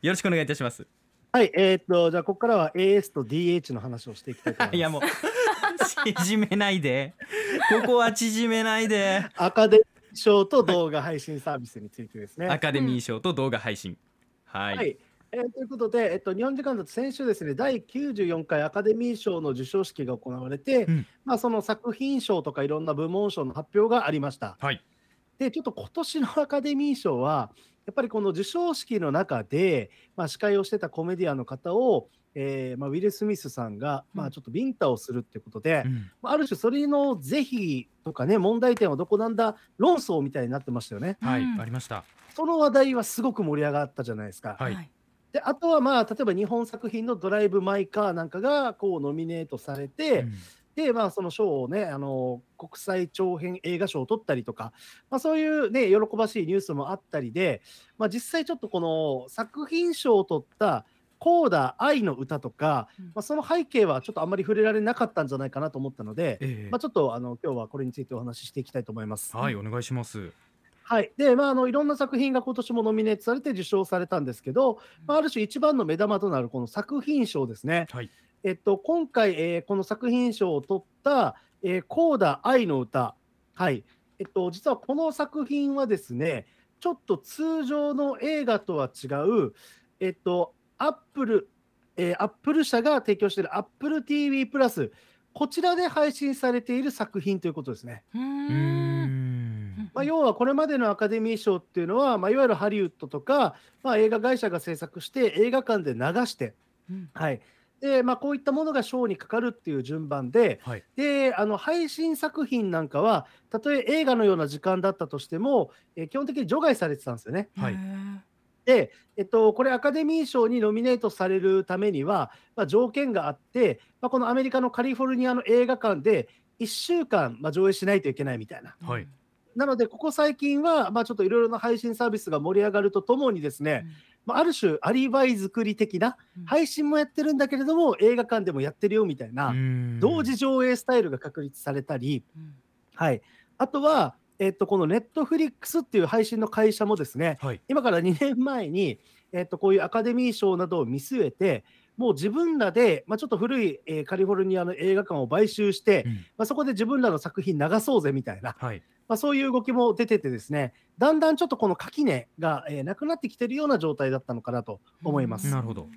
よろしくお願いいたします。はい、えーっと、じゃあ、ここからは AS と DH の話をしていきたいと思います。いやもう縮めないで。ここは縮めないで。アカデミー賞と動画配信サービスについてですね。アカデミー賞と動画配信。はい。はい。えーということで、えっと、日本時間だと先週ですね、第94回アカデミー賞の授賞式が行われて、うんまあ、その作品賞とかいろんな部門賞の発表がありました。はい。で、ちょっと今年のアカデミー賞は、やっぱりこの授賞式の中で、まあ、司会をしてたコメディアンの方を、えーまあ、ウィル・スミスさんが、まあ、ちょっとビンタをするってことで、うんまあある種それの是非とかね、問題点はどこなんだ、論争みたいになってましたよね。はい、うんありました。その話題はすごく盛り上がったじゃないですか。はいであとはまあ例えば日本作品の「ドライブ・マイ・カー」なんかがこうノミネートされて、うんでまあその賞をねあの国際長編映画賞を取ったりとか、まあ、そういうね喜ばしいニュースもあったりで、まあ、実際ちょっとこの作品賞を取った「コーダ愛の歌」とか、うんまあ、その背景はちょっとあんまり触れられなかったんじゃないかなと思ったので、ええまあ、ちょっとあの今日はこれについてお話ししていきたいと思います。はい、お願いします。はい。で、まあ、あの、いろんな作品が今年もノミネートされて受賞されたんですけど、まあ、ある種一番の目玉となるこの作品賞ですね。はい。えっと、今回、えーこの作品賞を取った、えー、コーダ愛の歌。はい。えっと、実はこの作品はですね、ちょっと通常の映画とは違う、えっと、アップル、えー、アップル社が提供している Apple TV プラス、こちらで配信されている作品ということですね。まあ、要はこれまでのアカデミー賞っていうのは、まあ、いわゆるハリウッドとか、まあ、映画会社が制作して映画館で流して、うんはいでまあ、こういったものが賞にかかるっていう順番ではい。であの配信作品なんかはたとえ映画のような時間だったとしても、えー基本的に除外されてたんですよね。はいで、えっと、これアカデミー賞にノミネートされるためには、まあ、条件があって、まあ、このアメリカのカリフォルニアの映画館で1週間、まあ、上映しないといけないみたいな。はい。なので、ここ最近は、まあ、ちょっといろいろな配信サービスが盛り上がるとともにですね、まあ、ある種、アリバイ作り的な、うん。配信もやってるんだけれども、映画館でもやってるよみたいな、同時上映スタイルが確立されたり、うん。はい、あとは、えっと、このネットフリックスっていう配信の会社もですね、はい。今から2年前に、えっと、こういうアカデミー賞などを見据えて、もう自分らで、まあ、ちょっと古い、えーカリフォルニアの映画館を買収して、うん。まあ、そこで自分らの作品流そうぜみたいな、はい。まあ、そういう動きも出ててですね、だんだんちょっとこの垣根が、えーなくなってきてるような状態だったのかなと思います。なるほど。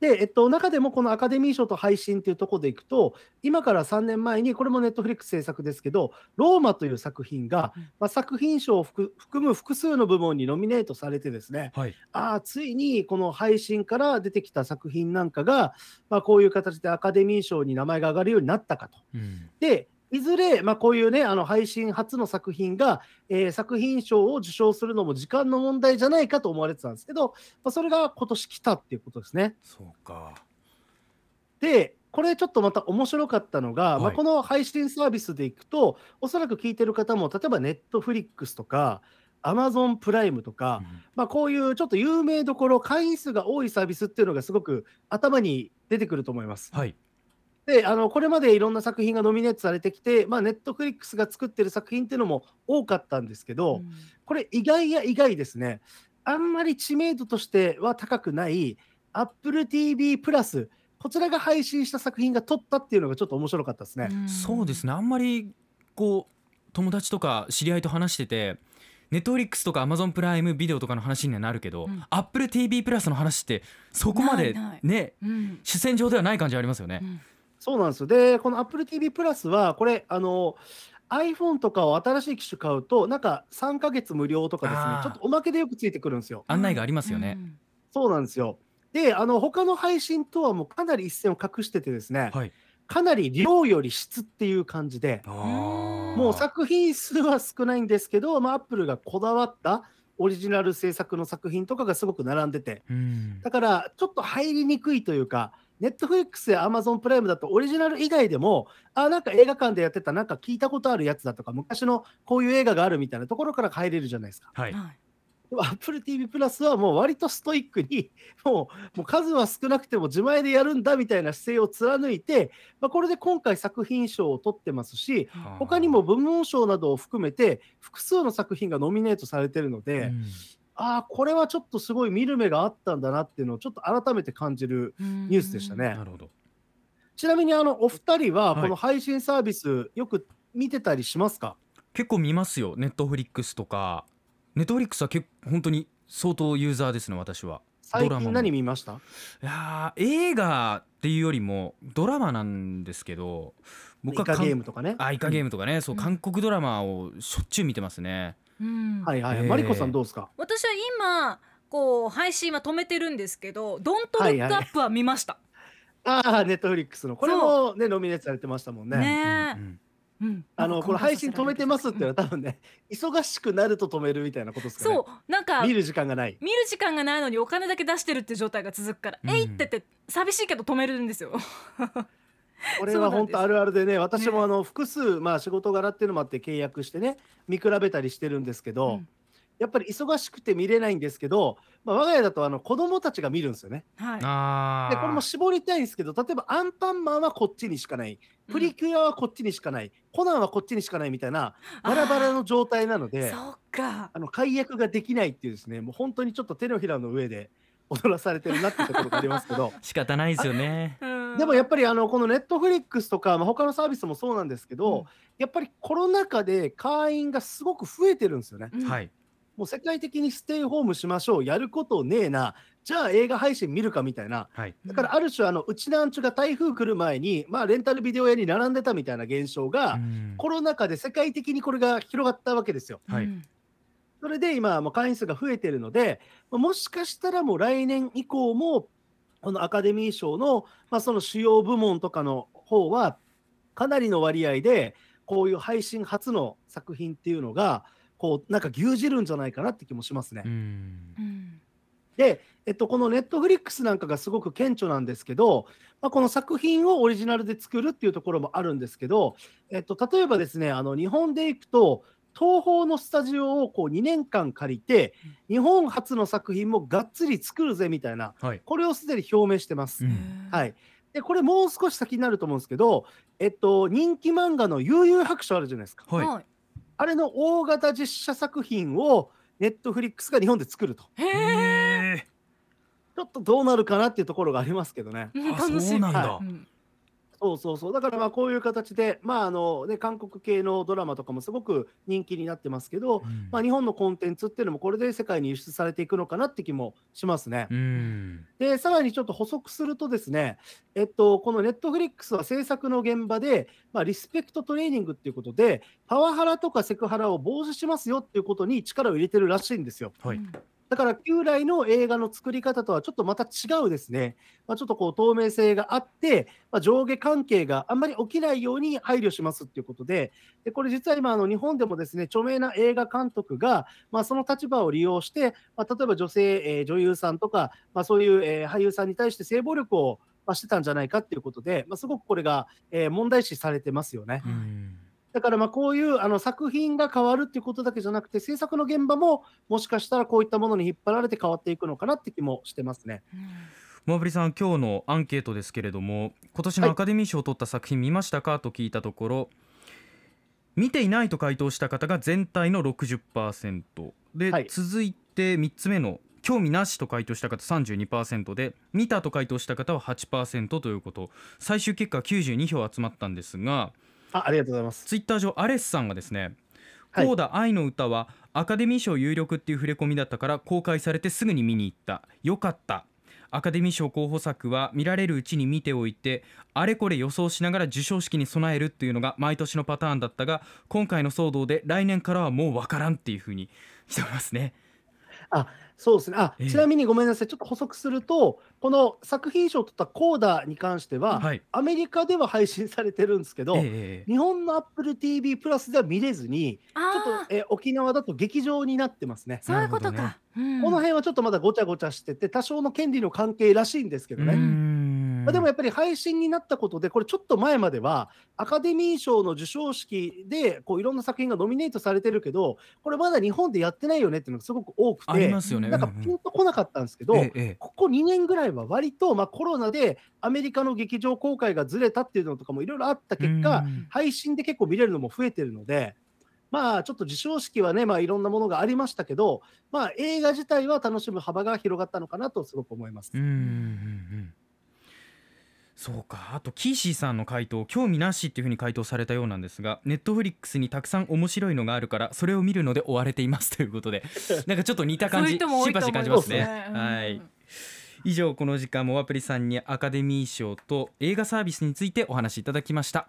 で、えっと、中でもこのアカデミー賞と配信っていうところでいくと、今から3年前に、これもネットフリックス制作ですけど、ローマという作品が、うんまあ、作品賞を含含む複数の部門にノミネートされてですね、はい。ああ、ついにこの配信から出てきた作品なんかが、まあ、こういう形でアカデミー賞に名前が挙がるようになったかと。うん。で、いずれ、まあ、こういうね、あの配信初の作品が、えー作品賞を受賞するのも時間の問題じゃないかと思われてたんですけど、まあ、それが今年来たっていうことですね。そうか。で、これちょっとまた面白かったのが、まあ、はいこの配信サービスでいくと、おそらく聞いてる方も、例えばネットフリックスとか、アマゾンプライムとか、まあ、こういうちょっと有名どころ、会員数が多いサービスっていうのがすごく頭に出てくると思います。はい。で、あのこれまでいろんな作品がノミネートされてきて、まあ、ネットフリックスが作ってる作品っていうのも多かったんですけど、うんこれ意外や意外ですね、あんまり知名度としては高くない Apple TV プラス、こちらが配信した作品が撮ったっていうのがちょっと面白かったですね。そうですね。あんまりこう友達とか知り合いと話してて。ネットフリックスとかアマゾンプライムビデオとかの話にはなるけど、うんアップル TV プラスの話ってそこまでないないねうん主戦場ではない感じありますよねう。んそうなんですよ。で、この Apple TV プラスは、これ、あの、iPhone とかを新しい機種買うと、なんか3ヶ月無料とかですねちょっとおまけでよくついてくるんですよ。案内がありますよね。そうなんですよ。で、あの、他の配信とはもうかなり一線を画しててですね、はい。かなり量より質っていう感じで、もう作品数は少ないんですけど、まあ、アップルがこだわったオリジナル制作の作品とかがすごく並んでて、うんだからちょっと入りにくいというか、ネットフリックスやアマゾンプライムだとオリジナル以外でも、あ、なんか映画館でやってた、なんか聞いたことあるやつだとか、昔のこういう映画があるみたいなところから入れるじゃないですか。はい。はいでも Apple TV プラスはもう割とストイックに、もうもう数は少なくても自前でやるんだみたいな姿勢を貫いて、まあ、これで今回作品賞を取ってますし、他にも部門賞などを含めて複数の作品がノミネートされてるので、うんああ、これはちょっとすごい見る目があったんだなっていうのをちょっと改めて感じるニニュースでしたね。なるほど。ちなみにあのお二人ははい。この配信サービスよく見てたりしますか、結構見ますよ。ネットフリックスとか。ネットフリックスは結構本当に相当ユーザーですね私は。最ドラマも。近何見ました？いやー映画っていうよりもドラマなんですけど僕はイカ韓ゲームとかね。あイカゲームとかね、そううん。韓国ドラマをしょっちゅう見てますねうんはいはい、えーマリコさんどうですか？私は今こう配信は止めてるんですけど「ドントルックアップ」は見ました。ああ、ネットフリックスの。これもね、ノミネートされてましたもんね。ねえうんうんうんあの、これ配信止めてますっていうのなは多分ね、忙しくなると止めるみたいなことですかね。そうなんか見る時間がない。見る時間がないのにお金だけ出してるっていう状態が続くから、うんえいってって寂しいけど止めるんですよ。これは本当あるあるでね、私もね。あの複数、まあ仕事柄っていうのもあって契約してね、見比べたりしてるんですけど、うん。やっぱり忙しくて見れないんですけど、まあ、我が家だとあの子供たちが見るんですよね。はい。あで、これも絞りたいんですけど、例えばアンパンマンはこっちにしかない、プリキュアはこっちにしかない、コナンはこっちにしかないみたいな、バラバラの状態なので、そうか。あの解約ができないっていうですね、もう本当にちょっと手のひらの上で踊らされてるなっていうところがありますけど、仕方ないですよね。うんでもやっぱりあのこのネットフリックスとか、まあ、他のサービスもそうなんですけど、うん。やっぱりコロナ禍で会員がすごく増えてるんですよね。うん。はい。もう世界的にステイホームしましょう、やることねえな、じゃあ映画配信見るかみたいな。はい。だからある種あの、うちなんちゅが台風来る前に、まあ、レンタルビデオ屋に並んでたみたいな現象が、うん。コロナ禍で世界的にこれが広がったわけですよ。はい。うん。それで今、もう会員数が増えてるので、まあもしかしたらもう来年以降も、このアカデミー賞の、まあ、その主要部門とかの方は、かなりの割合で、こういう配信初の作品っていうのが、こう、なんか牛耳るんじゃないかなって気もしますね。で、えっと、このネットフリックスなんかがすごく顕著なんですけど、まあ、この作品をオリジナルで作るっていうところもあるんですけど、えっと、例えばですね、あの日本でいくと、東宝のスタジオをこう2年間借りて、日本初の作品もがっつり作るぜみたいな、はいこれをすでに表明してます。うんはい、でこれ、もう少し先になると思うんですけど、えっと、人気漫画の悠々白書あるじゃないですか。はいはい。あれの大型実写作品をネットフリックスが日本で作ると。へえ。へちょっとどうなるかなっていうところがありますけどね。楽しみ。そうなんだはいうんそうそうそう。だからまあこういう形で、まああのね、韓国系のドラマとかもすごく人気になってますけど、うんまあ、日本のコンテンツっていうのもこれで世界に輸出されていくのかなって気もしますね。うんで、さらにちょっと補足するとですね、えっと、このネットフリックスは制作の現場で、まあ、リスペクトトレーニングっていうことで、パワハラとかセクハラを防止しますよっていうことに力を入れてるらしいんですよ。はいうんだから旧来の映画の作り方とはちょっとまた違うですね、まあ、ちょっとこう透明性があって、まあ、上下関係があんまり起きないように配慮しますっていうことで、でこれ実は今、あの日本でもですね著名な映画監督が、まあ、その立場を利用して、ま、例えば女性、えー女優さんとか、まあ、そういう、えー俳優さんに対して性暴力を、ま、してたんじゃないかっていうことで、ま、すごくこれが、えー問題視されてますよね。うんだからまあこういうあの作品が変わるっていうことだけじゃなくて、制作の現場ももしかしたらこういったものに引っ張られて変わっていくのかなって気もしてますね。マーブリさん今日のアンケートですけれども今年のアカデミー賞を取った作品見ましたかと聞いたところ見ていないと回答した方が全体の60%で、はい続いて3つ目の興味なしと回答した方32%で見たと回答した方は8%ということ最終結果92票集まったんですがあありがとうございます。ツイッター上アレスさんがですね「はいコーダ愛の歌はアカデミー賞有力っていう触れ込みだったから公開されてすぐに見に行ったよかった」アカデミー賞候補作は見られるうちに見ておいてあれこれ予想しながら授賞式に備えるっていうのが毎年のパターンだったが今回の騒動で来年からはもうわからんっていう風にしておりますね。そうですね。あ、ええちなみにごめんなさい。ちょっと補足すると、この作品賞を取ったコーダに関しては、はいアメリカでは配信されてるんですけど、ええ日本の Apple TV プラスでは見れずに、ちょっあと、え沖縄だと劇場になってますねあ。そういうことなるほか。うんこの辺はちょっとまだごちゃごちゃしてて、多少の権利の関係らしいんですけどね。んまあ、でもやっぱり配信になったことで、これちょっと前までは、アカデミー賞の授賞式でこういろんな作品がノミネートされてるけど、これまだ日本でやってないよねっていうのがすごく多くてありま、すよね。なんかうんうん。ピンとこなかったんですけど、ええええ。ここ2年ぐらいは割と、まあ、コロナでアメリカの劇場公開がずれたっていうのとかもいろいろあった結果うん、配信で結構見れるのも増えてるので、まあちょっと授賞式はね、まあいろんなものがありましたけど、まあ映画自体は楽しむ幅が広がったのかなとすごく思います。うんうんうんそうか。あとキーシーさんの回答興味なしっていうふうに回答されたようなんですがネットフリックスにたくさん面白いのがあるからそれを見るので追われています ということで。なんかちょっと似た感じシンパシーいと思い感じますね。ねはい。以上この時間もワプリさんにアカデミー賞と映画サービスについてお話しいただきました